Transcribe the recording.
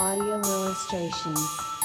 Audio illustrations